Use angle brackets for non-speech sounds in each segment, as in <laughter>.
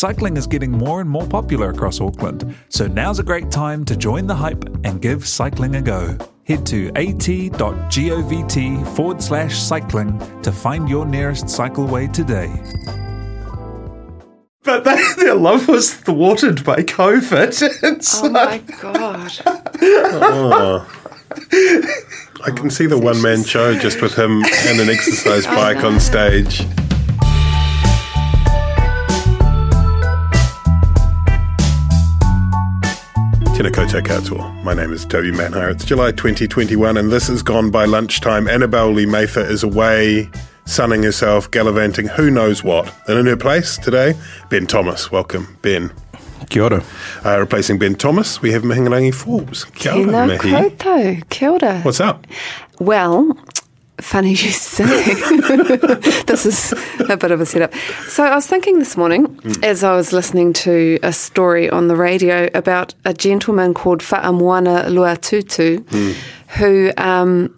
Cycling is getting more and more popular across Auckland, so now's a great time to join the hype and give cycling a go. Head to at.govt forward slash cycling to find your nearest cycleway today. But they, their love was thwarted by COVID. <laughs> It's Oh my god. Oh. I can see the one man show just with him and an exercise oh, bike on stage. Tēnā koutou katoa. My name is Toby Manhire. It's July 2021 and this has gone by lunchtime. Annabelle Lee Mather is away, sunning herself, gallivanting who knows what. And in her place today, Ben Thomas. Welcome, Ben. Kia ora. Uh, replacing Ben Thomas, we have Mihingarangi Forbes. Kia ora, Tēnā Mihi. koutou. Kia ora. What's up? Well, funny you say. <laughs> this is a bit of a setup. So I was thinking this morning as I was listening to a story on the radio about a gentleman called Fa'amoana Luatutu who um,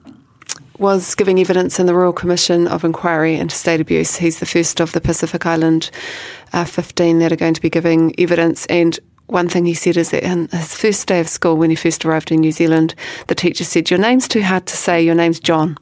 was giving evidence in the Royal Commission of Inquiry into State Abuse. He's the first of the Pacific Island uh, 15 that are going to be giving evidence and one thing he said is that in his first day of school, when he first arrived in New Zealand, the teacher said, Your name's too hard to say, your name's John.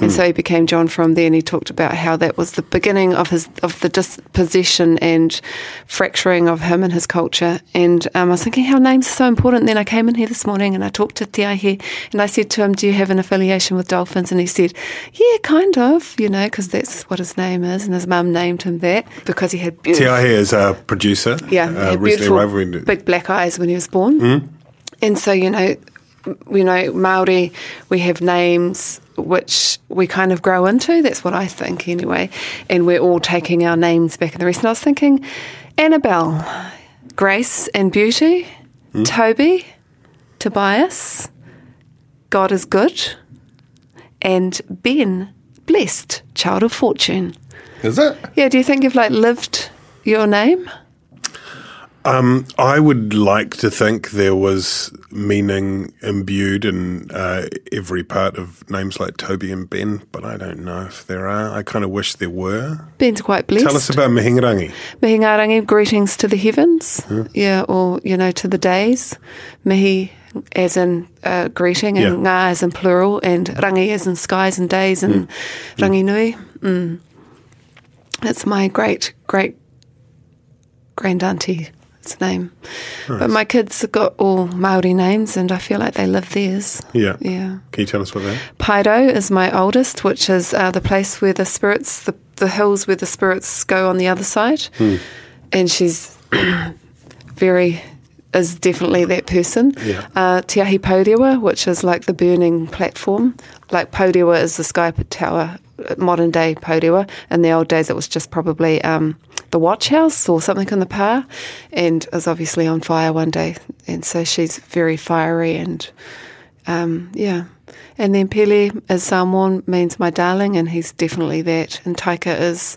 And so he became John from there, and he talked about how that was the beginning of his of the disposition and fracturing of him and his culture. And um, I was thinking how names are so important. And then I came in here this morning and I talked to Te Aihe, and I said to him, "Do you have an affiliation with dolphins?" And he said, "Yeah, kind of, you know, because that's what his name is." And his mum named him that because he had beautiful, Te Aihe is a producer. yeah, he uh, had beautiful big black eyes when he was born. And so, you know, you know, Maori, we have names which we kind of grow into. That's what I think, anyway. And we're all taking our names back and the rest. And I was thinking, Annabelle, Grace and Beauty, hmm? Toby, Tobias, God is good, and Ben, blessed, child of fortune. Is it? Yeah, do you think you've like lived your name? I would like to think there was meaning imbued in uh, every part of names like Toby and Ben, but I don't know if there are. I kind of wish there were. Ben's quite blessed. Tell us about Mihingarangi. Mihingarangi, greetings to the heavens. Yeah, or, you know, to the days. Mihi as in uh, greeting, and Yeah. ngā as in plural, and rangi as in skies and days, and rangi nui. Mm. It's my great, great grandauntie's name. But my kids have got all Māori names, and I feel like they live theirs. Yeah. Yeah. Can you tell us what that? Paido is my oldest, which is uh, the place where the spirits, the, the hills where the spirits go on the other side. And she's <clears throat> very, is definitely that person. Yeah. Uh, Te Ahi which is like the burning platform. Like Paurewa is the sky tower, modern day Paurewa. In the old days, it was just probably um, the watch house or something in the pa, and is obviously on fire one day. And so she's very fiery and um, yeah. And then Pele is Samoan, means my darling, and he's definitely that. And Taika is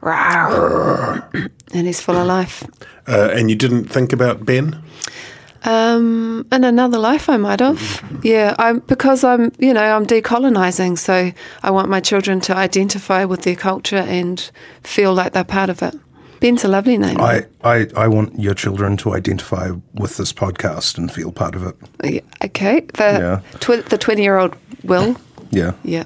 rawr, <coughs> and he's full of life. Uh, and you didn't think about Ben? Um, in another life, I might have. Yeah, I'm because I'm, you know, I'm decolonizing, so I want my children to identify with their culture and feel like they're part of it. Ben's a lovely name. I, I, I want your children to identify with this podcast and feel part of it. Yeah, okay, the Yeah. tw- the twenty year old will. Yeah. Yeah,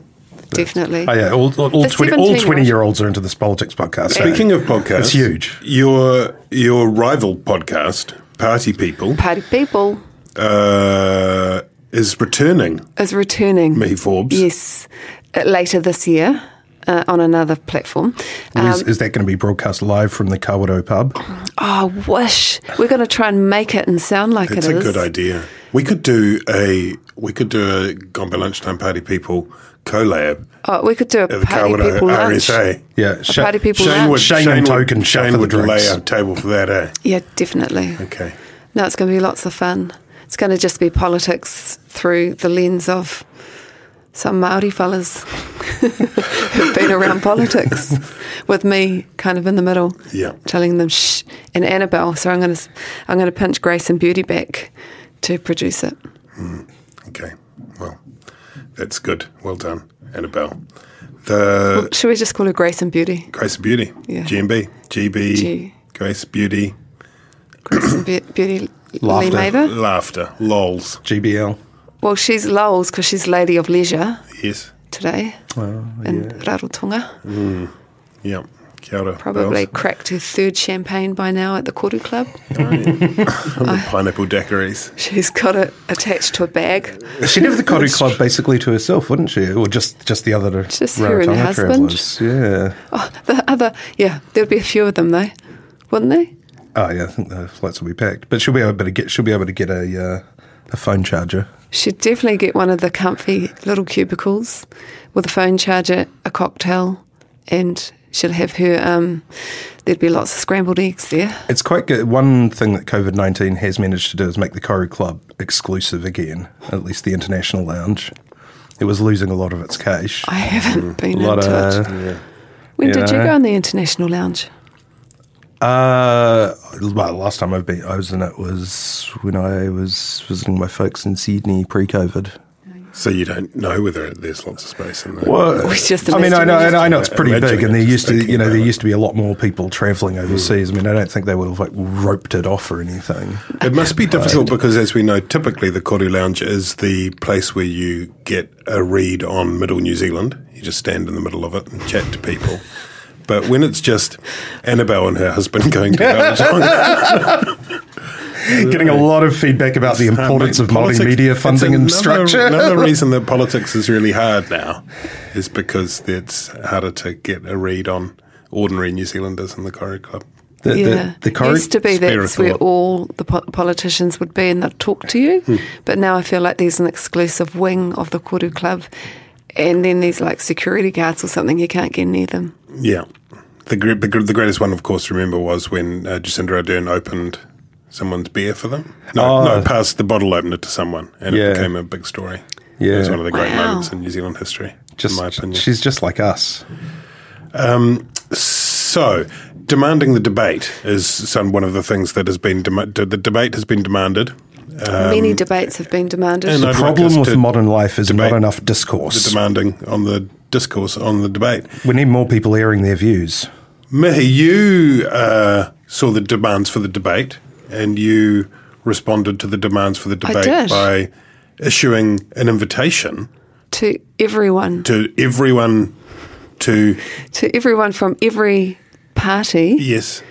definitely. Oh, yeah. All, all, all, 20, all 17-year-old. 20 year olds are into this politics podcast. so Speaking of podcasts, It's huge. Your your rival podcast, Party People, Party people uh, is returning. is returning. Mihi Forbes. Yes, uh, later this year uh, on another platform. is, Um, is that going to be broadcast live from the Kawato pub? oh, wish we're going to try and make it and sound like It's it a good idea. We could do a we could do a Gone By Lunchtime Party People collab Oh, we could do a at the party Kawato people lunch. RSA. Yeah, A party people Shane lunch. would, Shane Shane and would- Token Shane would lay drinks. a table for that, eh? Yeah, definitely. Okay. No, it's going to be lots of fun. It's going to just be politics through the lens of some Maori fellas <laughs> who've been around politics, <laughs> with me kind of in the middle, Yeah. telling them shh. And Annabelle, so I'm going to I'm going to pinch Grace and Beauty back to produce it. Okay. Well, that's good. Well done, Annabelle. The Should we just call her Grace and Beauty? Grace and Beauty. Yeah. GMB. GB. G. Grace Beauty. Grace and Be- Beauty Lee Laughter. Mather. Laughter. Lols. GBL. Well, she's Lowell's because she's Lady of Leisure Yes. today Well, yeah. in Rarotonga. Mm. Yeah. Kia ora. Probably Bells. cracked her third champagne by now at the Koru Club. On <laughs> the pineapple daiquiris. She's got it attached to a bag. She'd have the Koru Club basically to herself, wouldn't she? Or just, just the other Just her and her husband. travellers. Yeah. Oh, the other, yeah, there'd be a few of them though, wouldn't there? Oh yeah, I think the flights will be packed. But she'll be able to get she'll be able to get a uh, a phone charger. She'd definitely get one of the comfy little cubicles with a phone charger, a cocktail, and she'll have her. Um, there'd be lots of scrambled eggs there. It's quite good. One thing that COVID nineteen has managed to do is make the Koru Club exclusive again, at least the international lounge. It was losing a lot of its cash. I haven't been a lot into of it. When you did you go in the international lounge? Uh, well, the last time I've been, I was in it was when I was visiting my folks in Sydney pre-COVID. So you don't know whether there's lots of space in there. Well, We just I mean, I know, I know, I know it's pretty big, and there used to, you know, there used to be a lot more people travelling mm. overseas. I mean, I don't think they would have like roped it off or anything. It must be difficult because, as we know, typically the Koru Lounge is the place where you get a read on Middle New Zealand. You just stand in the middle of it and chat to people. <laughs> But when it's just Annabelle and her husband going to Rarotonga, <laughs> Getting a lot of feedback about the importance of Politics- multimedia it's funding and structure. Another <laughs> reason that politics is really hard now is because it's harder to get a read on ordinary New Zealanders in the Koru Club. The, the- yeah, the Koru- used to be Spare that's where all the po- politicians would be and they'd talk to you. Hmm. But now I feel like there's an exclusive wing of the Koru Club, and then there's like security guards or something. You can't get near them. Yeah. The, the, the greatest one, of course, remember, was when uh, Jacinda Ardern opened someone's beer for them. No, Oh. no, passed the bottle opener to someone, and Yeah. it became a big story. Yeah. It was one of the great Wow. moments in New Zealand history, just, in my opinion. she's just like us. So, demanding the debate is some, one of the things that has been, dem- the debate has been demanded. Many debates have been demanded. Um, and The I'd problem us with modern life is not enough The discourse. demanding on the discourse on the debate. we need more people airing their views. Mihi, you uh, saw the demands for the debate and you responded to the demands for the debate by issuing an invitation to everyone, to everyone to, to everyone from every party, yes,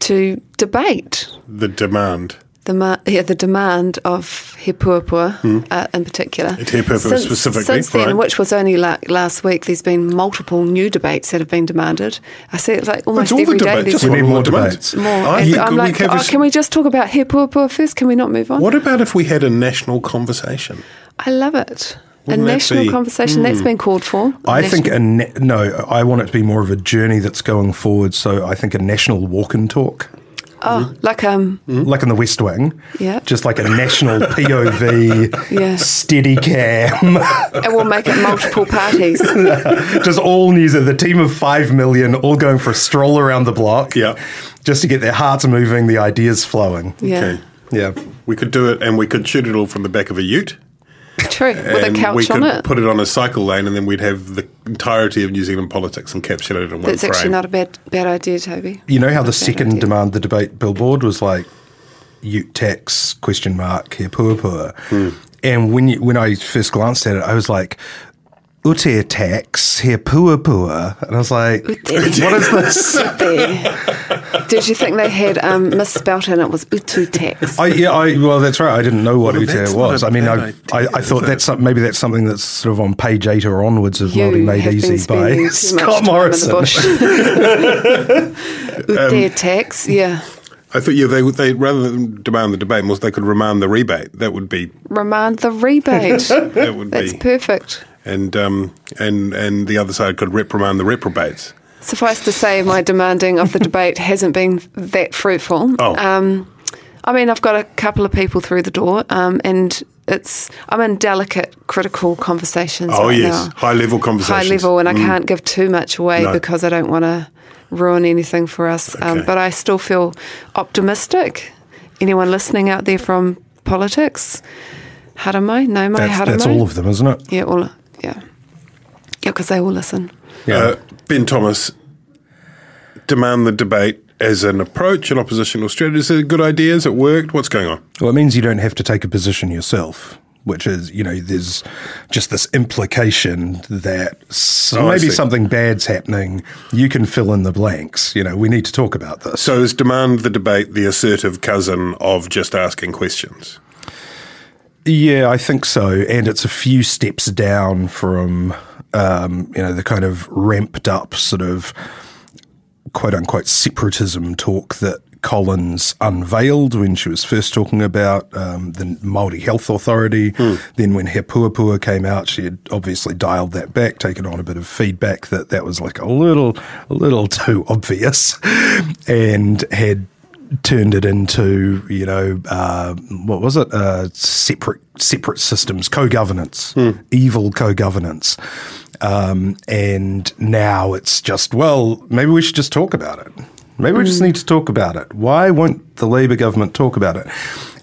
to debate. The demand. The yeah, the demand of He Puapua uh, in particular. He Since- specifically, Since then, right. which was only like last week, there's been multiple new debates that have been demanded. I see it like almost every day. There's just We need more debates. more. I And think I'm like, oh, can we just talk about He Puapua first? Can we not move on? What about if we had a national conversation? I love it. Wouldn't a national be- conversation that's been called for. I National- think a na- no. I want it to be more of a journey that's going forward. So I think a national walk and talk, oh, like um, like in the West Wing. Yeah. Just like a national <laughs> POV, Yeah. steady cam. <laughs> and we'll make it multiple parties. <laughs> just all news of the team of five million, all going for a stroll around the block. Yeah. Just to get their hearts moving, the ideas flowing. Yeah, Okay. Yeah. We could do it and we could shoot it all from the back of a ute. <laughs> true. With a and couch we could on it. put it on a cycle lane and then we'd have the entirety of New Zealand politics encapsulated in one That's frame. actually not a bad bad idea, Toby. You know how the Not a bad second idea. demand the debate billboard was like Ute tax question mark here pua hmm. And when you, when I first glanced at it, I was like Ute tax here pua and I was like, <laughs> what is this? <laughs> There. Did you think they had um, misspelt and it was utu tax? I, yeah, I, well, that's right. I didn't know what Well, Ute was. I mean, I, idea, I, I thought that's some, maybe that's something that's sort of on page eight or onwards of You Māori Made Easy by spending too much Scott time Morrison. In the bush. <laughs> Ute tax, yeah. I thought yeah, they would- they rather than demand the debate, most they could remand the rebate. That would be Remand the rebate. that would That's be, perfect. And um and and the other side could reprimand the reprobates. Suffice to say, my demanding of the debate hasn't been that fruitful. Oh. Um, I mean, I've got a couple of people through the door, um, and it's I'm in delicate, critical conversations. Oh right yes, now. high level conversations. high level, and I can't give too much away No. because I don't want to ruin anything for us. Um, but I still feel optimistic. Anyone listening out there from politics? Haere mai? No, my That's, that's all of them, isn't it? Yeah, all. Yeah, yeah, because they all listen. Uh, ben Thomas, demand the debate as an approach, an oppositional strategy. Is it a good idea? Has it worked? What's going on? Well, it means you don't have to take a position yourself, which is, you know, there's just this implication that s Oh, maybe something bad's happening. You can fill in the blanks. You know, we need to talk about this. So is demand the debate the assertive cousin of just asking questions? Yeah, I think so. And it's a few steps down from, um, you know, the kind of ramped up sort of quote unquote separatism talk that Collins unveiled when she was first talking about um, the Māori Health Authority. Then when He Puapua came out, she had obviously dialed that back, taken on a bit of feedback that that was like a little, a little <laughs> too obvious, and had turned it into you know uh, what was it? Uh, separate separate systems co-governance evil co-governance. Um, and now it's just well maybe we should just talk about it. Maybe we just need to talk about it. Why won't the Labour government talk about it?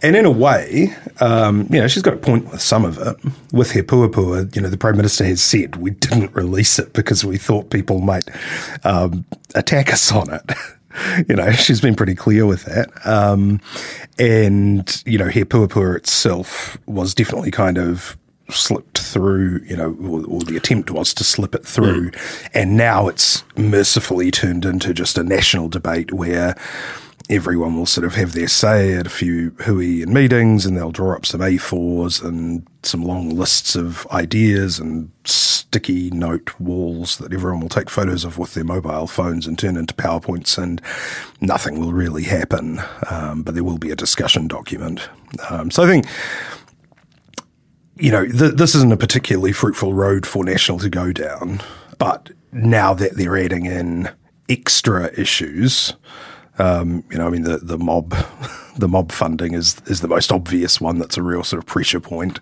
And in a way um, you know she's got a point with some of it. With He Puapua you know the Prime Minister has said we didn't release it because we thought people might um, attack us on it <laughs> <laughs> you know, <laughs> she's been pretty clear with that. Um, and, you know, He Puapua itself was definitely kind of slipped through, you know, or, or the attempt was to slip it through. And now it's mercifully turned into just a national debate where everyone will sort of have their say at a few hui and meetings and they'll draw up some A4s and some long lists of ideas and sticky note walls that everyone will take photos of with their mobile phones and turn into PowerPoints and nothing will really happen. Um, but there will be a discussion document. Um, so I think you know, th- this isn't a particularly fruitful road for National to go down. But now that they're adding in extra issues, um, you know, I mean, the, the mob, <laughs> the mob funding is is the most obvious one. That's a real sort of pressure point.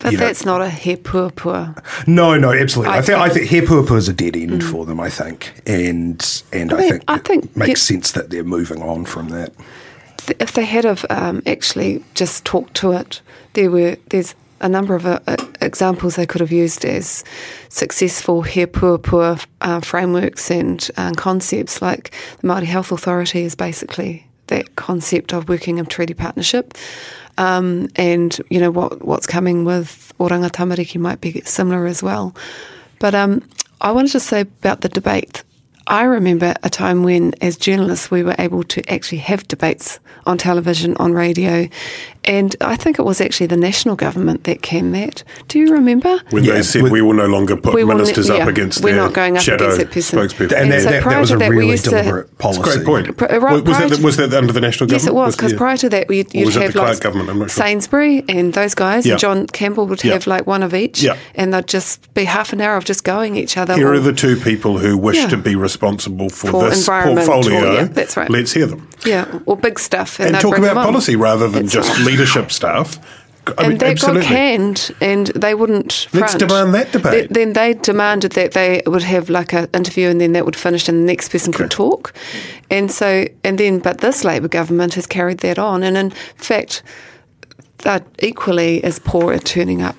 But You know- that's not a he pua No, no, absolutely. I, I think I think think- He Puapua is a dead end for them. I think, and and I, I think- think I it think makes sense that they're moving on from that. if they had have um, actually just talked to it, there were there's a number of uh, uh, examples they could have used as successful he puapua uh, frameworks and uh, concepts. Like the Māori Health Authority is basically that concept of working in treaty partnership. Um, and you know what what's coming with Oranga Tamariki might be similar as well. But um, I wanted to say about the debate. I remember a time when, as journalists, we were able to actually have debates on television, on radio, and I think it was actually the national government that came that. Do you remember? When Yeah, they said with- we will no longer put We will ne- ministers up yeah, against we're their not going up shadow against that person. spokespeople. And And that, so that, that was a that, really used to- deliberate policy. That's a great point. Pr- right, was, that, to- was that under the national government? Yes, it was because yeah. prior to that, you'd, you'd was that have the Clark like government? I'm not sure. Sainsbury and those guys, Yeah. and John Campbell would Yeah. have like one of each, Yeah. and they'd just be half an hour of just going each other. Here or- are the two people who wish Yeah. to be responsible for, For this portfolio. that's right. Let's hear them. yeah, or big stuff, and, And talk about policy rather than just right. Leadership stuff. I and mean, that absolutely. got canned, and they wouldn't. Let's demand that debate. Th- then they demanded that they would have like an interview, and then that would finish, and the next person could talk. And so, and then, but this Labor government has carried that on, and in fact, they're equally as poor at turning up.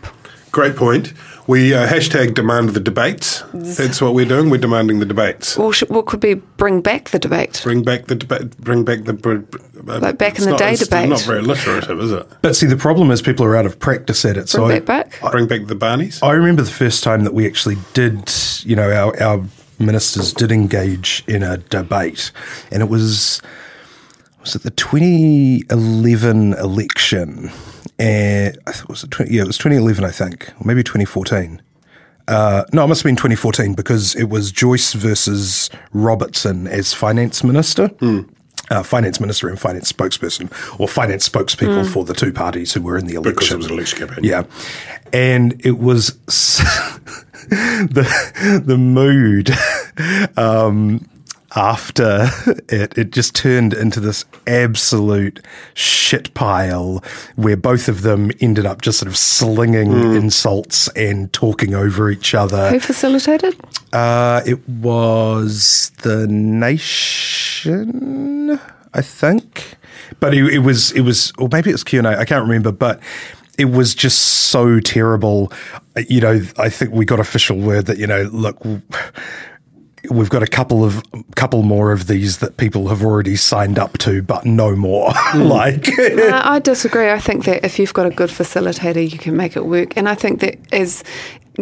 Great point. We uh, hashtag demand the debates. That's what we're doing. We're demanding the debates. Or sh- what could be bring back the debate? Bring back the debate. Bring back the br- br- uh, Like back in it's the not- day it's debate. Not very alliterative, is it? But see, the problem is people are out of practice at it. Bring so I- that back. Bring back the Barneys. I remember the first time that we actually did, you know, our, our ministers did engage in a debate, and it was was it the 2011 election? And I thought it was 20, yeah, it was 2011, I think, or maybe 2014. Uh, no, it must have been 2014 because it was Joyce versus Robertson as finance minister. Uh, finance minister and finance spokesperson, or finance spokespeople for the two parties who were in the election. Because it was an election campaign. Yeah, and it was <laughs> the the mood <laughs> um, after <laughs> it. It just turned into this absolute shit pile where both of them ended up just sort of slinging insults and talking over each other. Who facilitated? Uh, it was the Nation, I think, but it, it was it was, or maybe it was Q&A, I can't remember, but it was just so terrible. Uh, You know, I think we got official word that you know, look. W- We've got a couple of couple more of these that people have already signed up to, but no more. <laughs> like, Uh, I disagree. I think that if you've got a good facilitator, you can make it work. And I think that as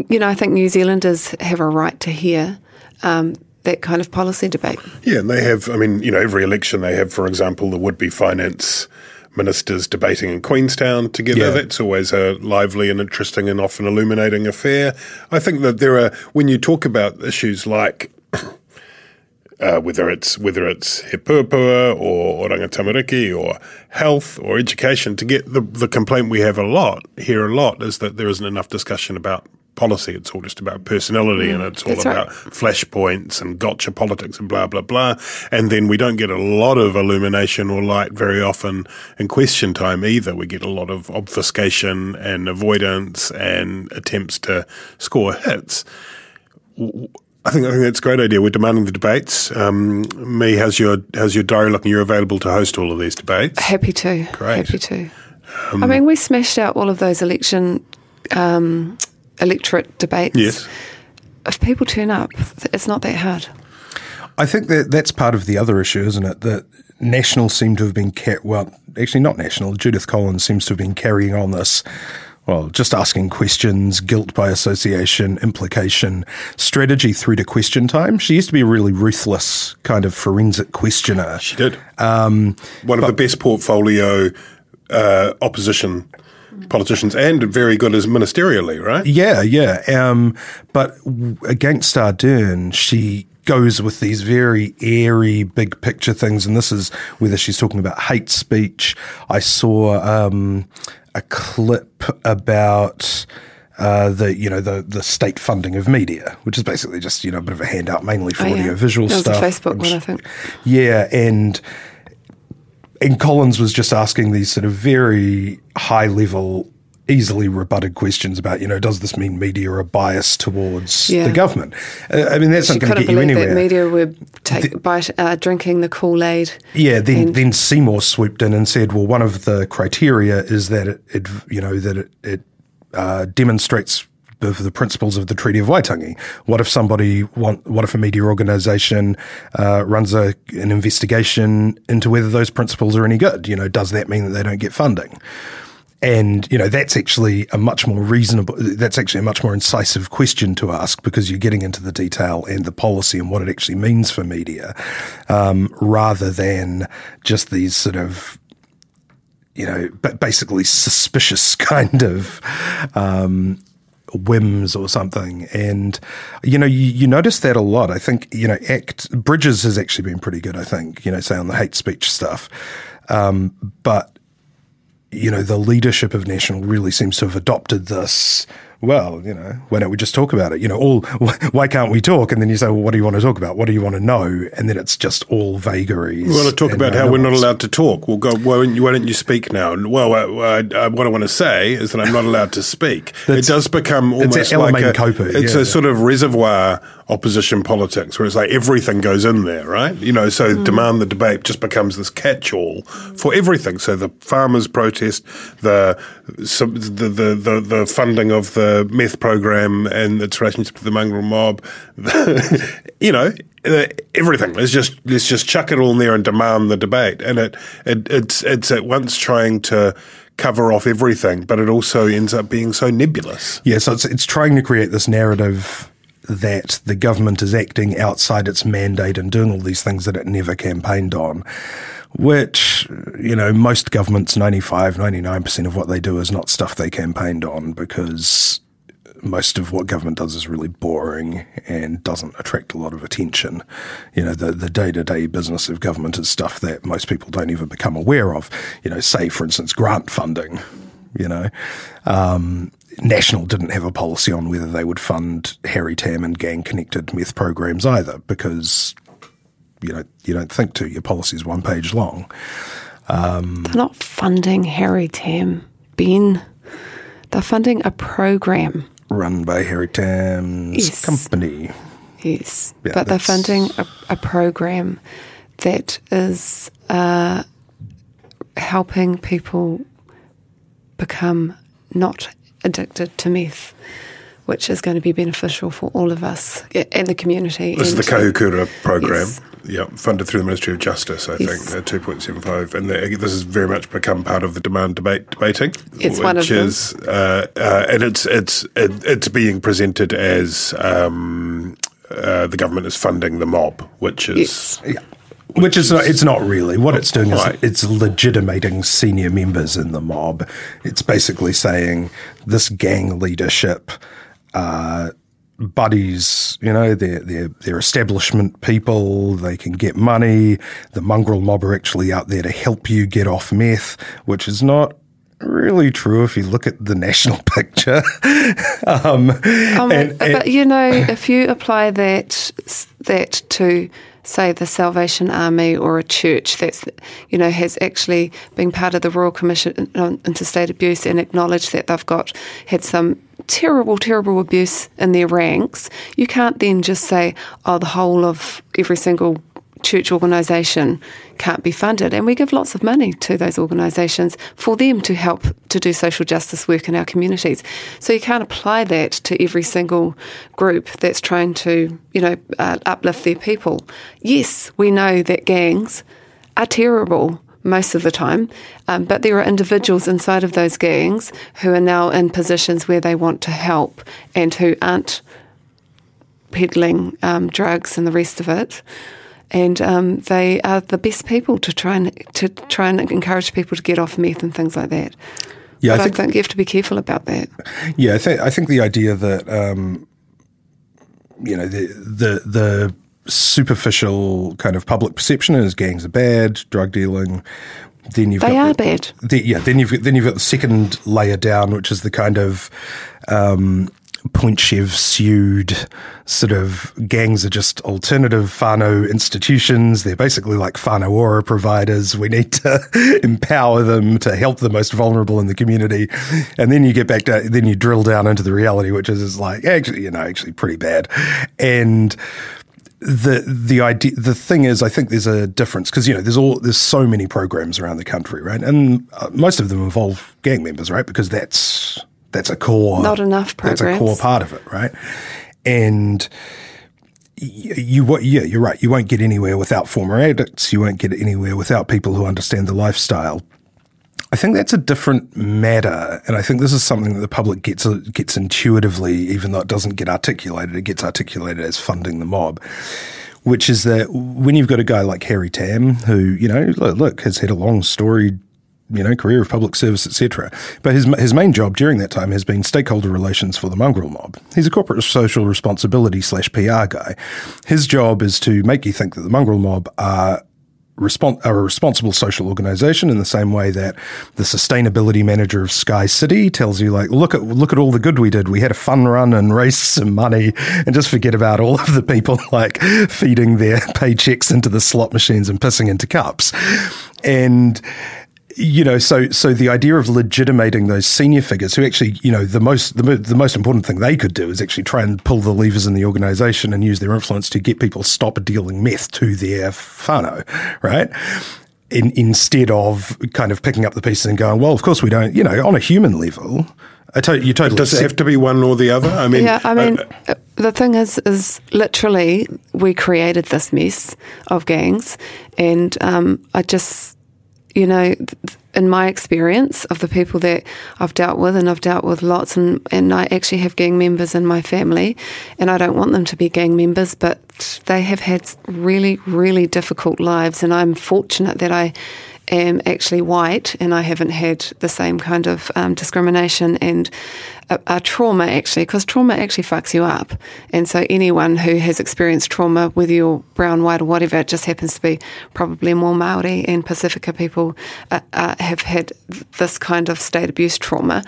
you know, I think New Zealanders have a right to hear um, that kind of policy debate. Yeah, and they have, I mean, you know, every election they have, for example, the would be finance ministers debating in Queenstown together. Yeah. That's always a lively and interesting and often illuminating affair. I think that there are, when you talk about issues like, uh, whether it's whether it's he or oranga tamariki or health or education, to get the the complaint we have a lot here a lot is that there isn't enough discussion about policy. It's all just about personality and it's all That's right. about flashpoints and gotcha politics and blah blah blah. And then we don't get a lot of illumination or light very often in question time either. We get a lot of obfuscation and avoidance and attempts to score hits. I think I think that's a great idea. We're demanding the debates. Um, me, how's your how's your diary looking? You're available to host all of these debates. Happy to. Great. Happy to. I mean, we smashed out all of those election um, electorate debates. Yes. If people turn up, it's not that hard. I think that that's part of the other issue, isn't it? That National seem to have been car- well, actually not National. Judith Collins seems to have been carrying on this. Well, just asking questions, guilt by association, implication, strategy through to question time. She used to be a really ruthless kind of forensic questioner. She did. Um, One of the best portfolio uh, opposition politicians, and very good as ministerially, right? Yeah, yeah. Um, but w- against Ardern, she goes with these very airy, big picture things, and this is whether she's talking about hate speech. I saw um, a clip about. Uh, the you know the the state funding of media, which is basically just you know a bit of a handout, mainly for Oh, yeah. audio visual That was a stuff. Facebook one, I think. Yeah, and and Collins was just asking these sort of very high level, easily rebutted questions about, you know, does this mean media are biased towards Yeah. the government? Uh, I mean, that's She not going to get you anywhere. that media were take, bite, uh, drinking the Kool Aid. Yeah, then then Seymour swooped in and said, "Well, one of the criteria is that it, it you know, that it, it uh, demonstrates the, the principles of the Treaty of Waitangi. What if somebody want? What if a media organisation uh, runs a, an investigation into whether those principles are any good? You know, does that mean that they don't get funding?" And you know that's actually a much more reasonable. That's actually a much more incisive question to ask because you're getting into the detail and the policy and what it actually means for media, um, rather than just these sort of, you know, ba- basically suspicious <laughs> kind of um, whims or something. And you know, you, you notice that a lot. I think you know, Act Bridges has actually been pretty good. I think you know, say on the hate speech stuff, um, but you know, the leadership of National really seems to have adopted this. Well, you know, why don't we just talk about it? You know, all <laughs> why can't we talk? And then you say, well, what do you want to talk about? What do you want to know? And then it's just all vagaries. We want to talk about no how we're not allowed to talk. Well, go. Why don't you, why don't you speak now? Well, uh, uh, what I want to say is that I'm not allowed to speak. <laughs> it does become almost a like a, Element it's yeah. a sort of reservoir opposition politics, where it's like everything goes in there, right? You know, so Mm. demand the debate just becomes this catch-all for everything. So the farmers protest, the the, the the the funding of the meth program and its relationship to the mongrel mob, <laughs> you know, everything. Let's just let's just chuck it all in there and demand the debate. And it, it it's it's at once trying to cover off everything, but it also ends up being so nebulous. Yeah, so it's it's trying to create this narrative that the government is acting outside its mandate and doing all these things that it never campaigned on, which, you know, most governments, 95, 99% of what they do is not stuff they campaigned on because most of what government does is really boring and doesn't attract a lot of attention. You know, the, the day-to-day business of government is stuff that most people don't even become aware of. You know, say, for instance, grant funding, you know. Um, National didn't have a policy on whether they would fund Harry Tam and gang-connected meth programs either because, you know, you don't think to. Your policy is one page long. Um, They're not funding Harry Tam, Ben. They're funding a program run by Harry Tam's yes. company. Yes, yeah, but they're funding a, a, program that is uh, helping people become not addicted to meth which is going to be beneficial for all of us and the community. This is the Kahukura program. Yes. Yeah, funded through the Ministry of Justice, I yes. think, two point seven five, and the, this has very much become part of the demand debate debating. It's one of is, them. Uh, uh, and it's it's it, it's being presented as um, uh, the government is funding the mob, which is yes. Yeah. Which, which is, not, it's not really what it's doing right. is it's legitimating senior members in the mob. It's basically saying this gang leadership uh, buddies, you know, they're, they're, they're establishment people, they can get money. The mongrel mob are actually out there to help you get off meth, which is not really true if you look at the <laughs> national picture. <laughs> um, um, and, and, but you know, if you apply that that to say the Salvation Army or a church that's you know has actually been part of the Royal Commission on Interstate Abuse and acknowledged that they've got had some terrible, terrible abuse in their ranks, you can't then just say, oh, the whole of every single church organisation can't be funded. And we give lots of money to those organisations for them to help to do social justice work in our communities. So you can't apply that to every single group that's trying to, you know, uh, uplift their people. Yes, we know that gangs are terrible most of the time. Um, but there are individuals inside of those gangs who are now in positions where they want to help and who aren't peddling um, drugs and the rest of it. And um, they are the best people to try and to try and encourage people to get off meth and things like that. Yeah, but I think, I think you have to be careful about that. Yeah, I think I think the idea that um, you know the the the superficial kind of public perception is gangs are bad, drug dealing. Then you've they got are the, bad. The, yeah, then you've then you've got the second layer down, which is the kind of um, Poinchev sued sort of gangs are just alternative Fano institutions. They're basically like whānau ora providers. We need to <laughs> empower them to help the most vulnerable in the community. And then you get back to, then you drill down into the reality, which is like, actually, you know, actually pretty bad. And, the the idea the thing is I think there's a difference because you know there's all there's so many programs around the country right and uh, most of them involve gang members right because that's that's a core not enough programs that's a core part of it right? And you, you yeah you're right. You won't get anywhere without former addicts. You won't get anywhere without people who understand the lifestyle. I think that's a different matter, and I think this is something that the public gets gets intuitively, even though it doesn't get articulated. It gets articulated as funding the mob, which is that when you've got a guy like Harry Tam, who you know, look, look has had a long story, you know, career of public service, etc. But his his main job during that time has been stakeholder relations for the mongrel mob. He's a corporate social responsibility slash PR guy. His job is to make you think that the mongrel mob are respons- a responsible social organization in the same way that the sustainability manager of Sky City tells you like look at look at all the good we did we had a fun run and raised <laughs> some money and just forget about all of the people <laughs> like feeding their <laughs> paychecks into the slot machines and pissing into cups and you know, so so the idea of legitimating those senior figures who actually, you know, the most the, the most important thing they could do is actually try and pull the levers in the organisation and use their influence to get people stop dealing meth to their whānau, right? In, instead of kind of picking up the pieces and going, well, of course we don't, you know, on a human level, I to- you totally does it have to be one or the other? I mean, yeah, I mean, uh, the thing is, is literally we created this mess of gangs, and um, I just you know, in my experience of the people that I've dealt with, and I've dealt with lots, and, and I actually have gang members in my family, and I don't want them to be gang members, but they have had really, really difficult lives, and I'm fortunate that I am actually white and I haven't had the same kind of um, discrimination and a, a trauma actually, because trauma actually fucks you up. And so anyone who has experienced trauma, whether you're brown, white, or whatever, it just happens to be probably more Maori and Pacifica people uh, uh, have had this kind of state abuse trauma.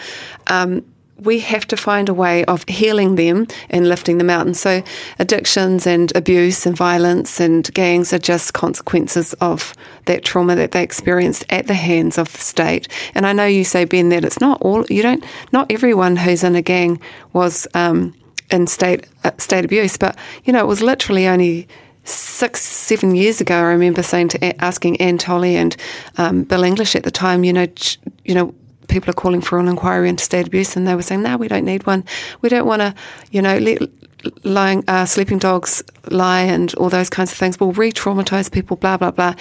Um, we have to find a way of healing them and lifting them out. And so, addictions and abuse and violence and gangs are just consequences of that trauma that they experienced at the hands of the state. And I know you say, Ben, that it's not all, you don't, not everyone who's in a gang was um, in state, uh, state abuse, but, you know, it was literally only six, seven years ago, I remember saying to asking Anne Tolley and um, Bill English at the time, you know, you know, people are calling for an inquiry into state abuse, and they were saying, "No, we don't need one. We don't want to, you know, let lying uh, sleeping dogs lie and all those kinds of things We'll re-traumatize people. Blah blah blah."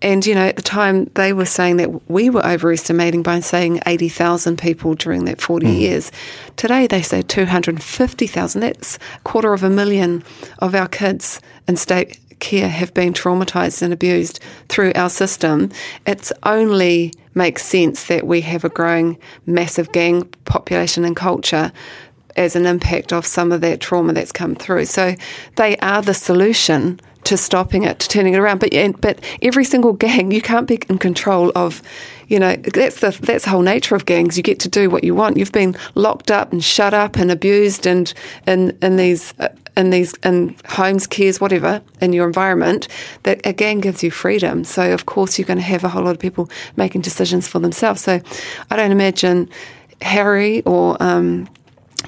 And you know, at the time, they were saying that we were overestimating by saying eighty thousand people during that forty mm. years. Today, they say two hundred fifty thousand. That's a quarter of a million of our kids in state care have been traumatized and abused through our system, it's only makes sense that we have a growing massive gang population and culture as an impact of some of that trauma that's come through. So they are the solution to stopping it, to turning it around. But but every single gang, you can't be in control of. You know that's the that's the whole nature of gangs. You get to do what you want. You've been locked up and shut up and abused and in in these uh, in these in homes, cares, whatever, in your environment, that again gives you freedom. So of course you're going to have a whole lot of people making decisions for themselves. So I don't imagine Harry or um,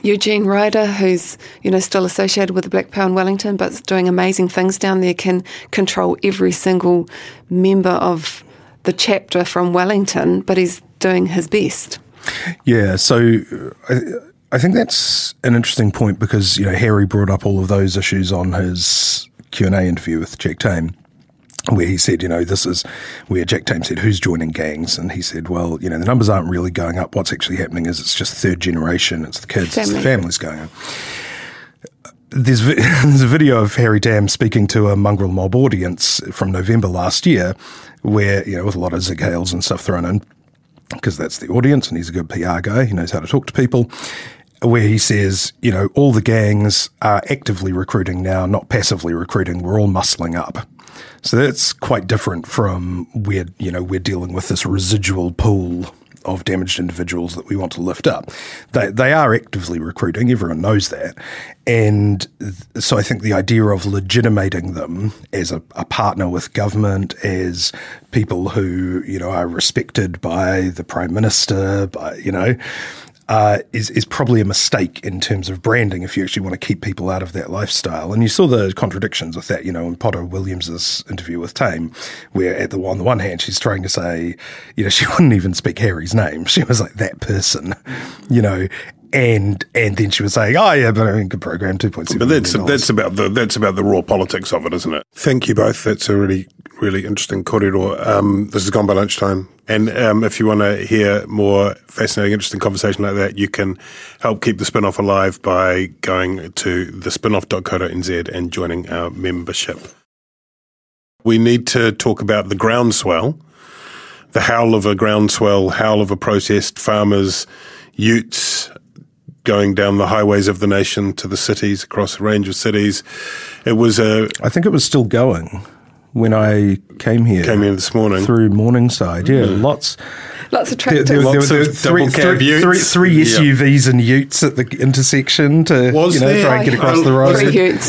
Eugene Ryder, who's you know still associated with the Black Power in Wellington, but doing amazing things down there, can control every single member of the chapter from Wellington, but he's doing his best. Yeah, so. Uh, I think that's an interesting point because you know Harry brought up all of those issues on his Q and A interview with Jack Tame, where he said, you know, this is where Jack Tame said, who's joining gangs? And he said, well, you know, the numbers aren't really going up. What's actually happening is it's just third generation. It's the kids, Family. it's the families going on. There's, <laughs> there's a video of Harry Tam speaking to a mongrel mob audience from November last year, where, you know, with a lot of Sieg Heils and stuff thrown in, because that's the audience and he's a good PR guy. He knows how to talk to people where he says, you know, all the gangs are actively recruiting now, not passively recruiting. We're all muscling up. So that's quite different from where, you know, we're dealing with this residual pool of damaged individuals that we want to lift up. They, they are actively recruiting, everyone knows that. And so I think the idea of legitimating them as a, a partner with government, as people who, you know, are respected by the Prime Minister, by, you know, uh, is is probably a mistake in terms of branding if you actually want to keep people out of that lifestyle. And you saw the contradictions with that, you know, in Poto Williams's interview with Tame, where at the on the one hand she's trying to say, you know, <laughs> she wouldn't even speak Harry's name. She was like that person, you know, and and then she was saying, "Oh yeah, but I mean, good program, two point seven. But that's that's about the that's about the raw politics of it, isn't it? Thank you both. That's a really really interesting korero. Um, this has gone by lunchtime, and um, if you want to hear more fascinating, interesting conversation like that, you can help keep the spinoff alive by going to the spinoff.co.nz and joining our membership. We need to talk about the groundswell, the howl of a groundswell, howl of a protest, farmers, utes going down the highways of the nation to the cities, across a range of cities. It was a. I think it was still going when I came here. Came here this morning through Morningside. Yeah, mm. lots. Lots of tractors. There, there, lots there, of three, three, three, three SUVs and utes at the intersection to was you know, there, try and get across the road.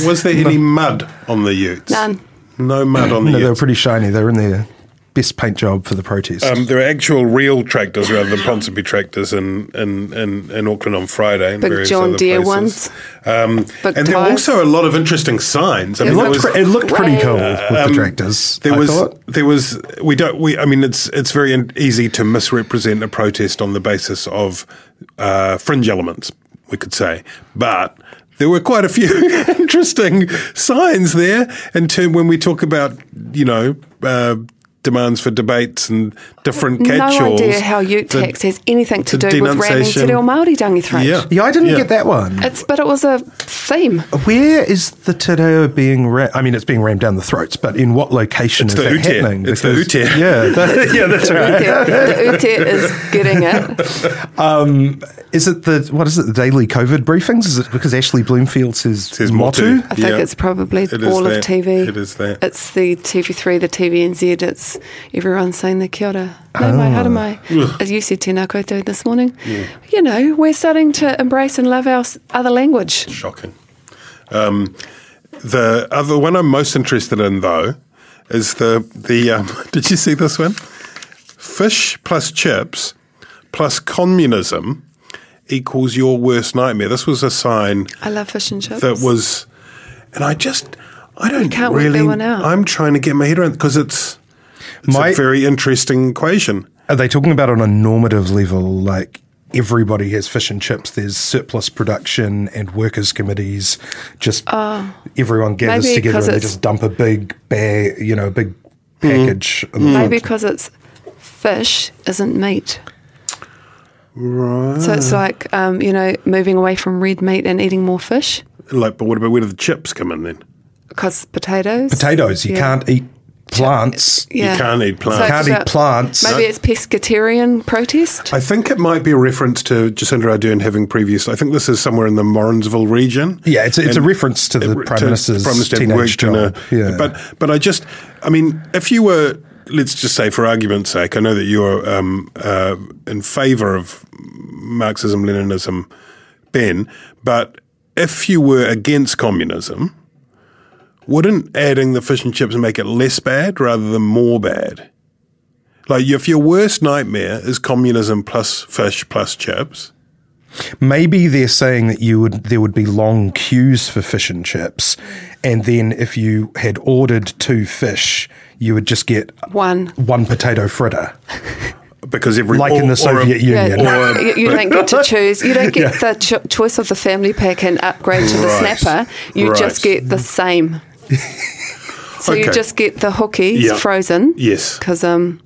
Was there any mud on the utes? None. No mud on the no, utes. they were pretty shiny. They were in there best paint job for the protest. Um, there are actual real tractors rather than Ponsonby tractors in, in, in, in Auckland on Friday. Big John Deere ones. Um, and there are also a lot of interesting signs. I mean, it, looked, was, it looked pretty cool with um, the tractors. There I was thought. there was we don't we. I mean, it's it's very easy to misrepresent a protest on the basis of uh, fringe elements. We could say, but there were quite a few <laughs> interesting signs there. And when we talk about, you know, uh, demands for debates and different no catch-alls. idea how Ute the- tax has anything to the do with ramming te denunciation. reo Māori down your throat. Yeah. Yeah, I didn't Yeah. get that one. It's, but it was a theme. Where is the te reo being rammed? I mean, it's being rammed down the throats, but in what location It's is the that ute. happening? It's the Because- ute. Yeah, <laughs> that, yeah, that's right. the Ute is getting it. <laughs> Um, is it the what is it? The daily COVID briefings? Is it because Ashley Bloomfield says, Says motu? motu. I think Yeah. it's probably It is all of. TV. It is that. It's the TV3, the TVNZ. It's everyone saying the kia ora. Mai, haere mai. As you said tēnā koutou this morning. You know, we're starting to embrace and love our other language. Shocking. Um, the other one I'm most interested in, though, is the the. Um, <laughs> did you see this one? Fish plus chips plus communism equals your worst nightmare. This was a sign I love fish and chips. that was, and I just I don't can't really. that one out. I'm trying to get my head around because it's it's My- a very interesting equation. Are they talking about on a normative level, like everybody has fish and chips? There's surplus production and workers' committees. Just everyone gathers together and they just dump a big bag, you know, a big package. on the Maybe because it's fish isn't meat. Right. So it's like, um, you know, moving away from red meat and eating more fish Like, but what about where do the chips come in then? because potatoes. potatoes. You Yeah. can't eat plants. Yeah. You can't eat plants. So Can't eat plants. Maybe it's pescatarian protest. I think it might be a reference to Jacinda Ardern having previously. I think this is somewhere in the Morrinsville region. Yeah, it's a, it's a reference to the prime to- minister's Prime Minister teenage worked in job. a- yeah, But but I just, I mean, if you were, let's just say, for argument's sake, I know that you're um, uh, in favour of Marxism Leninism, Ben, but if you were against communism. Wouldn't adding the fish and chips make it less bad rather than more bad? Like, if your worst nightmare is communism plus fish plus chips, maybe they're saying that you would there would be long queues for fish and chips, and then if you had ordered two fish, you would just get One. one potato fritter, because every like in the or a- Soviet Yeah, Union. Or- you, you don't get to <laughs> choose. You don't get the cho- choice of the family pack and upgrade to the Right. snapper. You Right. just get the same. <laughs> so you just get the hookies Yeah. frozen. Yes. because um,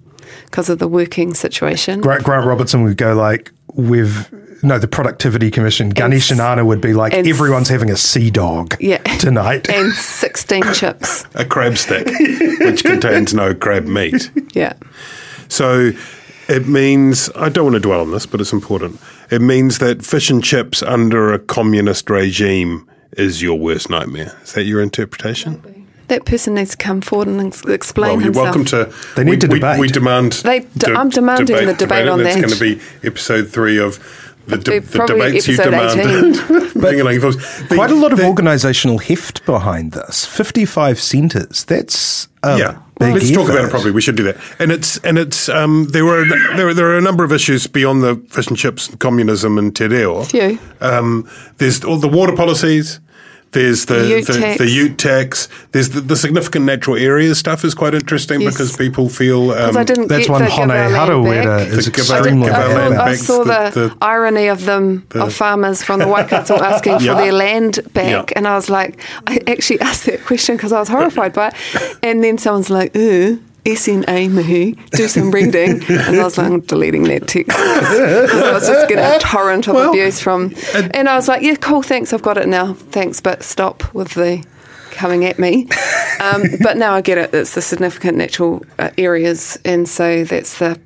because of the working situation. Grant, Grant Robertson would go like with no the productivity commission. Ganesh and s- would be like and everyone's having a sea dog Yeah. <laughs> tonight. And sixteen chips. <laughs> a crab stick, which contains no crab meat. Yeah. So it means, I don't want to dwell on this, but it's important. It means that fish and chips under a communist regime is your worst nightmare. Is that your interpretation? That person needs to come forward and ex- explain Well, you're himself. welcome to. They need we, to debate. We demand. They- I'm demanding the debate it. on That's It's going to be episode three of the, de- the debates you episode demand. Bring along your folks. The- Quite a lot of the- organisational heft behind this. Fifty-five centres. That's a yeah. Let's talk about it properly. We should do that. And it's and it's um, there were there there are a number of issues beyond the fish and chips, communism, and te reo. Few. Um, there's all the water policies. There's the Ute the, tax. the ute tax. There's the, the significant natural areas stuff is quite interesting Yes. because people feel um, I didn't That's one the give Hone our land Harawira is The give our- extremely give our I, I saw the, the- the- irony of them, of farmers from the Waikato <laughs> asking Yeah. for their land back. Yeah. And I was like, I actually asked that question because I was horrified by it. <laughs> And then someone's like, ooh. SNA Mihi, do some reading. And I was like, I'm deleting that text. <laughs> I was just getting a torrent of Well, abuse from. And I was like, yeah, cool, thanks, I've got it now. Thanks, but stop with the coming at me. <laughs> Um, but now I get it. It's the significant natural uh, areas. And so that's the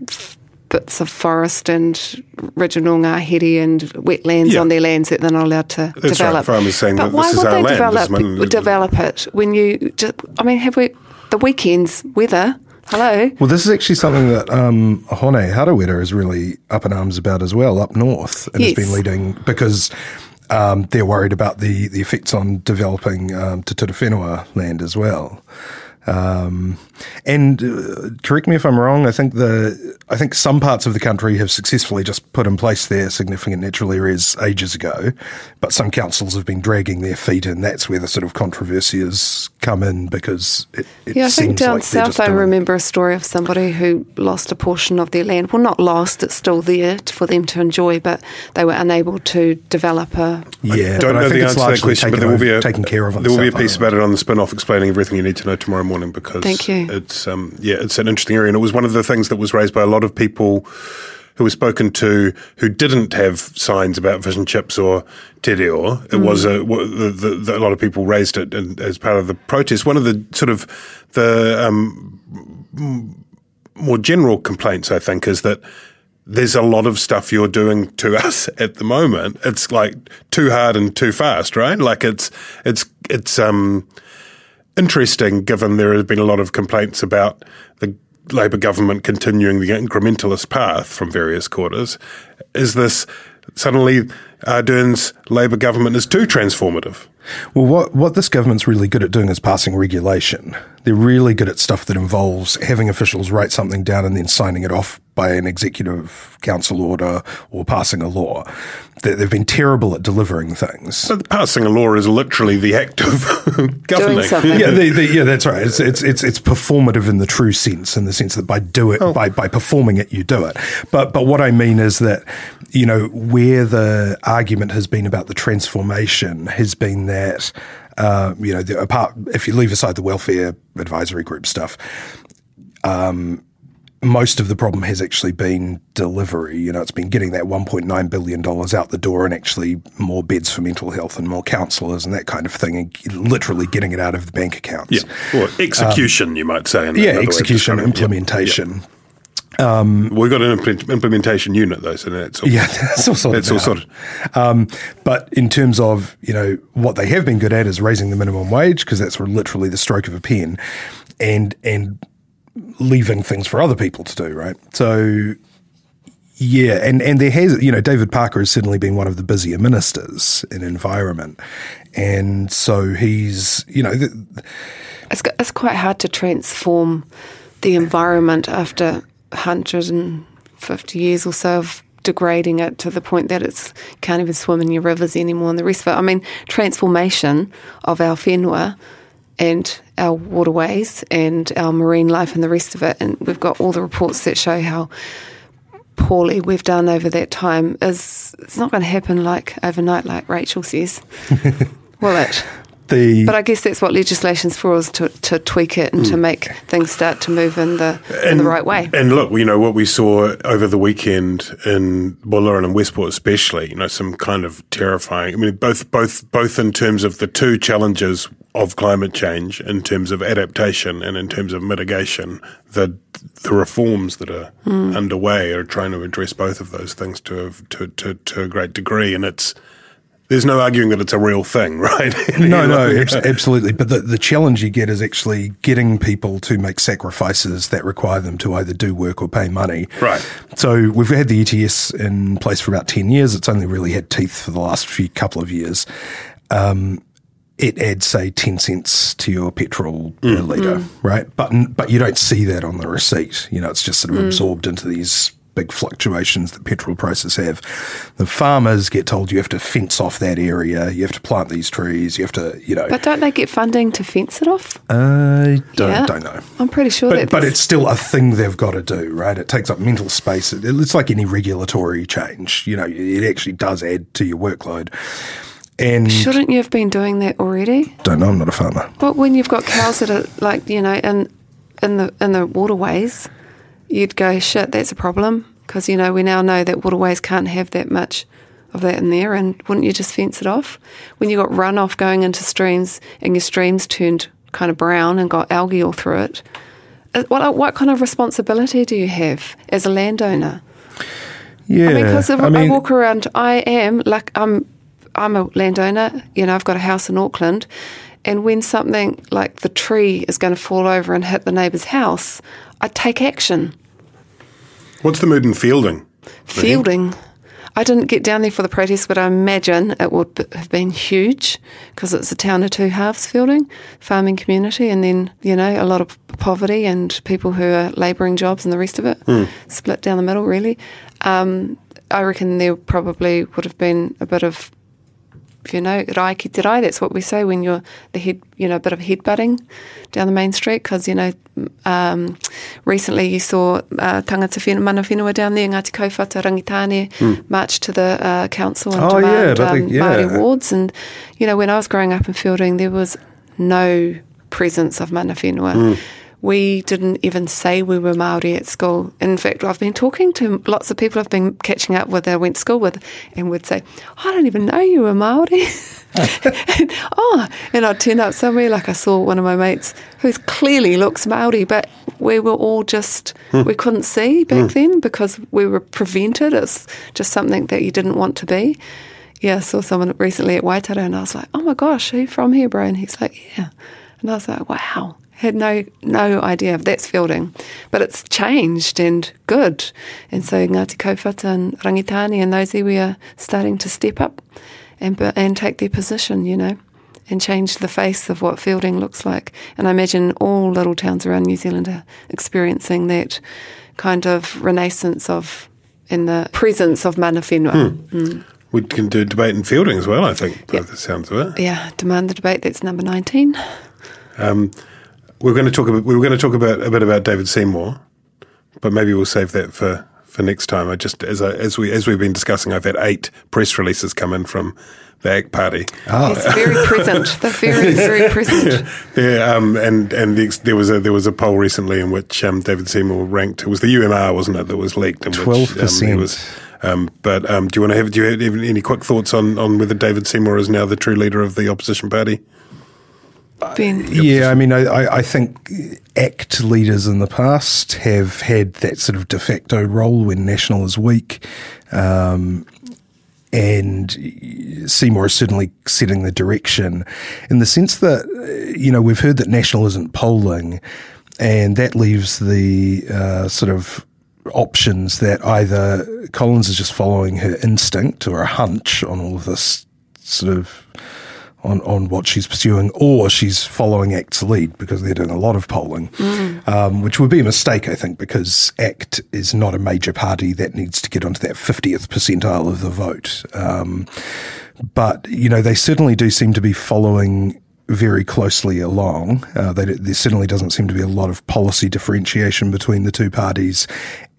bits of forest and regional ngahere and wetlands Yeah. on their lands that they're not allowed to That's right. develop. Farmers saying but that why would they land, develop, my- develop it when you just, I mean, have we, the weekends, weather, hello? Well, this is actually something that um, Hone Harawira is really up in arms about as well, up north, and has been leading because um, they're worried about the, the effects on developing um, Te Ture Whenua land as well. Um, and uh, correct me if I'm wrong. I think the I think some parts of the country have successfully just put in place their significant natural areas ages ago, but some councils have been dragging their feet, and that's where the sort of controversy has come in because it, it Yeah, I think down like south I remember a story of somebody who lost a portion of their land. Well, not lost, it's still there for them to enjoy, but they were unable to develop a. Yeah, don't know the answer to that question, but there will be a taken care of. There will be a piece about it on the spin-off explaining everything you need to know tomorrow morning because Thank you. it's um, yeah, it's an interesting area, and it was one of the things that was raised by a lot of people who were spoken to who didn't have signs about fish and chips or te reo. It was a the, the, the, a lot of people raised it in, as part of the protest. One of the sort of the um, more general complaints, I think, is that there's a lot of stuff you're doing to <laughs> us at the moment. It's like too hard and too fast, right? Like it's it's it's um interesting given there has been a lot of complaints about the Labour government continuing the incrementalist path from various quarters. Is this suddenly uh, Ardern's Labour government is too transformative? Well, what, what this government's really good at doing is passing regulation. They're really good at stuff that involves having officials write something down and then signing it off by an executive council order or passing a law. They, they've been terrible at delivering things. So the passing a law is literally the act of <laughs> governing. something. yeah, they, they, yeah, that's right. It's, it's it's it's performative in the true sense, in the sense that by do it oh. by by performing it, you do it. But but what I mean is that you know where the argument has been about the transformation has been that uh, you know the, apart if you leave aside the welfare advisory group stuff. Um, most of the problem has actually been delivery. You know, it's been getting that $1.9 billion out the door and actually more beds for mental health and more counsellors and that kind of thing, and literally getting it out of the bank accounts. Yeah, or execution, you might say. Yeah, another way of execution, it. Yeah. Implementation. We've got an implement- implementation unit though, so that's all. Yeah, <laughs> that's all sorted. That's all sorted. Um, but in terms of you know what they have been good at is raising the minimum wage because that's literally the stroke of a pen, and and leaving things for other people to do. Right. So yeah, and and there has you know David Parker has certainly been one of the busier ministers in environment, and so he's you know. The, It's, it's quite hard to transform the environment after 150 years or so of degrading it to the point that it's can't even swim in your rivers anymore and the rest of it. I mean, transformation of our whenua and our waterways and our marine life and the rest of it. And we've got all the reports that show how poorly we've done over that time is it's not going to happen like overnight like Rachel says. <laughs> Will it? The But I guess that's what legislation's for is to, to tweak it and to hmm. make things start to move in the in the right way. And look, you know what we saw over the weekend in Bullera and Westport, especially. You know, some kind of terrifying. I mean, both both both in terms of the two challenges of climate change, in terms of adaptation and in terms of mitigation. The the reforms that are hmm. underway are trying to address both of those things to a, to, to to a great degree, and it's. There's no arguing that it's a real thing, <laughs> right? <laughs> No, no, abs- absolutely. But the, the challenge you get is actually getting people to make sacrifices that require them to either do work or pay money. Right. So we've had the ETS in place for about 10 years. It's only really had teeth for the last few couple of years. Um, it adds, say, 10 cents to your petrol per mm. litre, mm. right? But, but you don't see that on the receipt. You know, it's just sort of mm. absorbed into these big fluctuations that petrol prices have. The farmers get told you have to fence off that area, you have to plant these trees, you have to, you know. But don't they get funding to fence it off? I don't, Yeah. don't know. I'm pretty sure But, that but it's still a thing they've got to do, right? It takes up mental space. It- It's like any regulatory change. You know, it actually does add to your workload. And shouldn't you have been doing that already? don't know, I'm not a farmer. But when you've got cows that are like you know in in the in the waterways, you'd go shit. That's a problem because you know we now know that waterways can't have that much of that in there. And wouldn't you just fence it off when you got runoff going into streams and your streams turned kind of brown and got algae all through it? Uh, What what kind of responsibility do you have as a landowner? Yeah. I mean, because I, mean, walk around, I am like I'm, I'm a landowner. You know, I've got a house in Auckland, and when something like the tree is going to fall over and hit the neighbour's house, I take action. What's the mood in Feilding? Feilding. I didn't get down there for the protest, but I imagine it would have been huge because it's a town of two halves Feilding, farming community, and then, you know, a lot of poverty and people who are labouring jobs and the rest of it, split down the middle, really. Um, I reckon there probably would have been a bit of, you know, rae ki te rae, that's what we say when you're the head, you know, a bit of headbutting down the main street because, you know, um, recently you saw uh, tangata whenua, mana whenua down there, Ngāti Kauwhata, Rangitane, march to the uh, council and Oh, yeah, demand I um, think- yeah. Māori wards. And, you know, when I was growing up in Feilding, there was no presence of mana whenua. We didn't even say we were Maori at school. In fact, I've been talking to lots of people I've been catching up with, I went to school with, and would say, I don't even know you were Maori. and, <laughs> oh, and I'd turn up somewhere like I saw one of my mates who clearly looks Maori, but we were all just, hmm. we couldn't see back hmm. then because we were prevented. It's just something that you didn't want to be. Yeah, I saw someone recently at Waitara and I was like, oh my gosh, are you from here, bro? And he's like, yeah. And I was like, wow. Had no no idea of that's Feilding, but it's changed and good. And so Ngāti Kauwhata and Rangitāne and those iwi are starting to step up and and take their position, you know, and change the face of what Feilding looks like. And I imagine all little towns around New Zealand are experiencing that kind of renaissance of in the presence of mana whenua. Hmm. Hmm. We can do debate and Feilding as well, I think, by the sounds of it. Yeah, demand the debate. That's number um, nineteen. We're going to talk about we were going to talk about a bit about David Seymour, but maybe we'll save that for, for next time. I just as I, as we as we've been discussing, I've had eight press releases come in from the ACT Party. It's very present. <laughs> They're very very present. Yeah, um, and and the, there was a there was a poll recently in which um, David Seymour ranked. It was the UMR, wasn't it, that was leaked? in which, um, he 12%. was. Um, but um, do you want to have do you have any quick thoughts on, on whether David Seymour is now the true leader of the opposition party? Ben. Yeah, I mean, I, I, I think ACT leaders in the past have had that sort of de facto role when National is weak. Um, and Seymour is certainly setting the direction in the sense that, you know, we've heard that National isn't polling, and that leaves the uh, sort of options that either Collins is just following her instinct or a hunch on all of this sort of on, on what she's pursuing, or she's following ACT's lead because they're doing a lot of polling, um, which would be a mistake, I think, because ACT is not a major party that needs to get onto that 50th percentile of the vote. Um, but, you know, they certainly do seem to be following very closely along. Uh, they, there certainly doesn't seem to be a lot of policy differentiation between the two parties.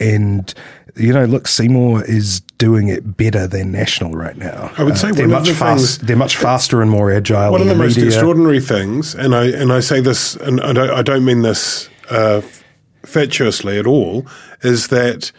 And, you know, look, Seymour is doing it better than National right now. I would say they're one much the fast, things- they're much faster and more agile. One of in the most media. extraordinary things, and I and I say this, and I don't, I don't mean this uh, fatuously at all, is that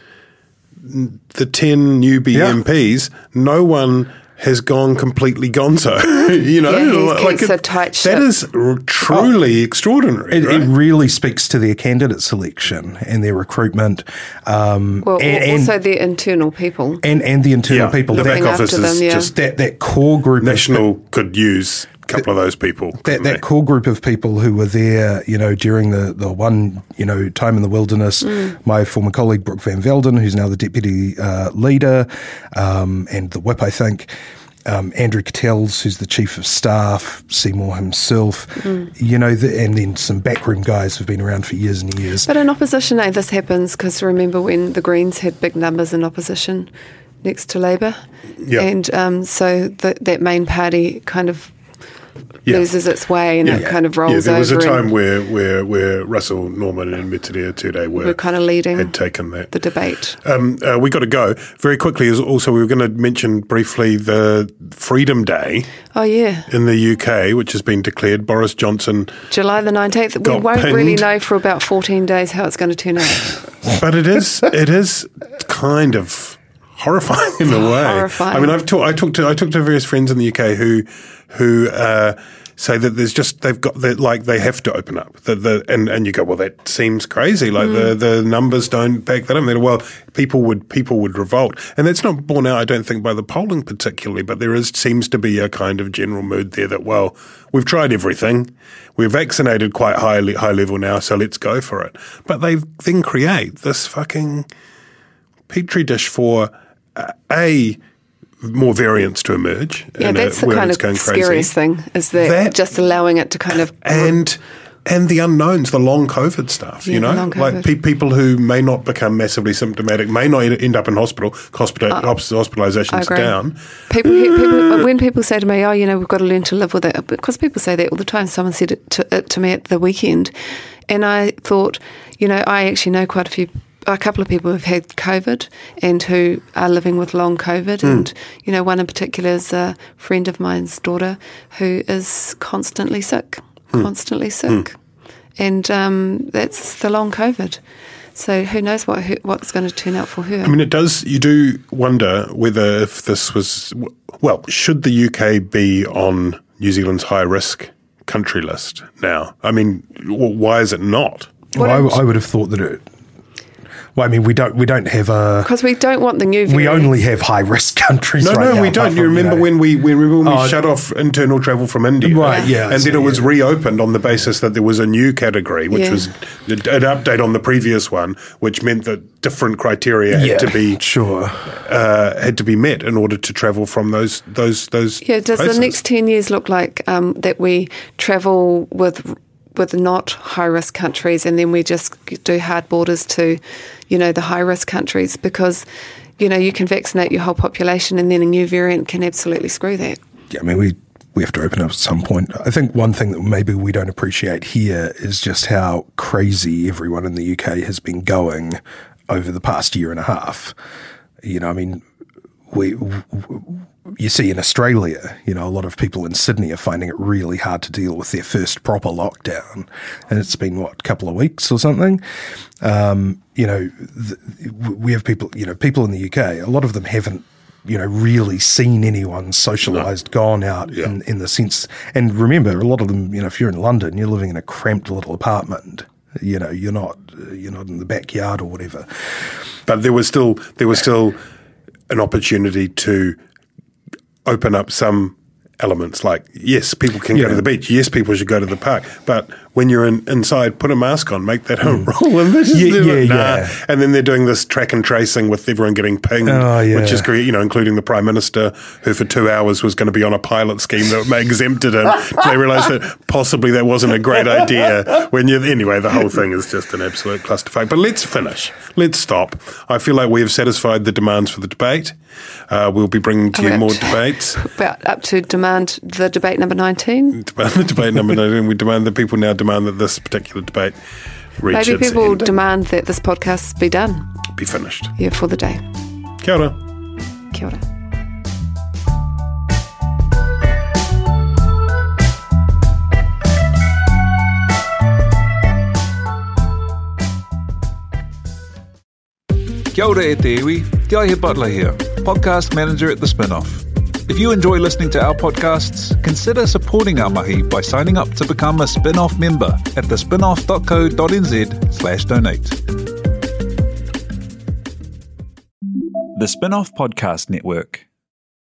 the ten newbie Yeah. MPs, no one has gone completely gonzo. <laughs> you know, Yeah, he's kept a tight that ship. is r- truly extraordinary. It, right? it really speaks to their candidate selection and their recruitment, um, Well, and, and, also the internal people. and and the internal Yeah, people. the that, back office is them, yeah. just that that core group of- national could use a couple of those people. that, that core group of people who were there, you know, during the, the one, you know, time in the wilderness. My former colleague Brooke Van Velden, who's now the deputy uh, leader, um, and the whip, I think. Um, Andrew Cattels, who's the chief of staff, Seymour himself, you know, the, and then some backroom guys who've been around for years and years. But in opposition, eh, this happens because remember when the Greens had big numbers in opposition next to Labour? Yeah. And um, so the, that main party kind of Yeah. loses its way and it kind of rolls yeah, there was over. a time where, where, where Russell Norman and Metiria Turei were, we're kind of leading had taken that. the debate. Um, uh, we got to go very quickly. Is also we were going to mention briefly the Freedom Day Oh, yeah. in the UK, which has been declared. Boris Johnson, July the 19th. We won't really know for about 14 days how it's going to turn out. <laughs> but it is it is kind of horrifying in a way. Horrifying. I mean, I've talked I talked to I talked to various friends in the UK who who. Uh, Say that there's just they've got that like they have to open up the, the and and you go well that seems crazy like the the numbers don't back that up. Well, people would people would revolt, and that's not borne out I don't think by the polling particularly, but there is seems to be a kind of general mood there that well we've tried everything, we're vaccinated quite high high level now, so let's go for it. But they then create this fucking petri dish for a more variants to emerge. Yeah, and, that's the where kind of scariest thing is that, That- just allowing it to kind of. and and the unknowns, the long COVID stuff. Yeah, you know, like pe- people who may not become massively symptomatic, may not end up in hospital. Hospital Uh, hospitalizations down. People, people, when people say to me, "Oh, you know, we've got to learn to live with it," because people say that all the time. Someone said it to, it to me at the weekend, and I thought, you know, I actually know quite a few, a couple of people who've had COVID and who are living with long COVID, hmm. and you know, one in particular is a friend of mine's daughter who is constantly sick. Hmm. constantly hmm. sick, and um, that's the long COVID. So who knows what what's going to turn out for her? I mean, it does. You do wonder whether if this was well, should the UK be on New Zealand's high risk country list now? I mean, why is it not? Well, I, I would have thought that it. Well, I mean, we don't we don't have a. Because we don't want the new. We only have high risk <laughs> countries. No, right no, now, we don't. from, You remember know- when we, we remember when we Oh, shut off internal travel from India, Right, yeah, I and then it was yeah. reopened on the basis that there was a new category, which Yeah. was an update on the previous one, which meant that different criteria had to be sure. uh, had to be met in order to travel from those those those. Yeah, does places. the next 10 years look like um, that we travel with with not high risk countries and then we just do hard borders to, you know, the high risk countries because, you know, you can vaccinate your whole population and then a new variant can absolutely screw that. Yeah, I mean, we we have to open up at some point. I think one thing that maybe we don't appreciate here is just how crazy everyone in the UK has been going over the past year and a half. You know, I mean, we. You see in Australia, you know, a lot of people in Sydney are finding it really hard to deal with their first proper lockdown, and it's been what a couple of weeks or something. Um, you know, th- we have people, you know, people in the UK. A lot of them haven't you know, really seen anyone socialized, gone out in, in the sense. And remember, a lot of them, you know, if you're in London, you're living in a cramped little apartment. You know, you're not you're not in the backyard or whatever. but there was still there was still an opportunity to open up some elements like yes people can go to the beach. Yes people should go to the park. But when you're in, inside put a mask on make that a rule and this Mm. Yeah, the- yeah, nah. yeah. and then they're doing this track and tracing with everyone getting pinged Oh, yeah. which is great you know including the prime minister who for two hours was going to be on a pilot scheme that exempted him <laughs> they realized that possibly that wasn't a great idea when you anyway the whole thing is just an absolute clusterfuck but let's finish let's stop I feel like we have satisfied the demands for the debate uh, we'll be bringing to you Correct. more debates <laughs> About up to demand the debate number 19. demand the debate number 19 we demand that people now demand that this particular debate reach Maybe its people end. demand that this podcast be done. be finished Yeah, for the day. Kia ora. Kia ora. Kia ora e te iwi, Te Aihe Butler here, podcast manager at The Spinoff. If you enjoy listening to our podcasts, consider supporting our mahi by signing up to become a spin-off member at thespinoff.co.nz slash donate. The Spinoff Podcast Network.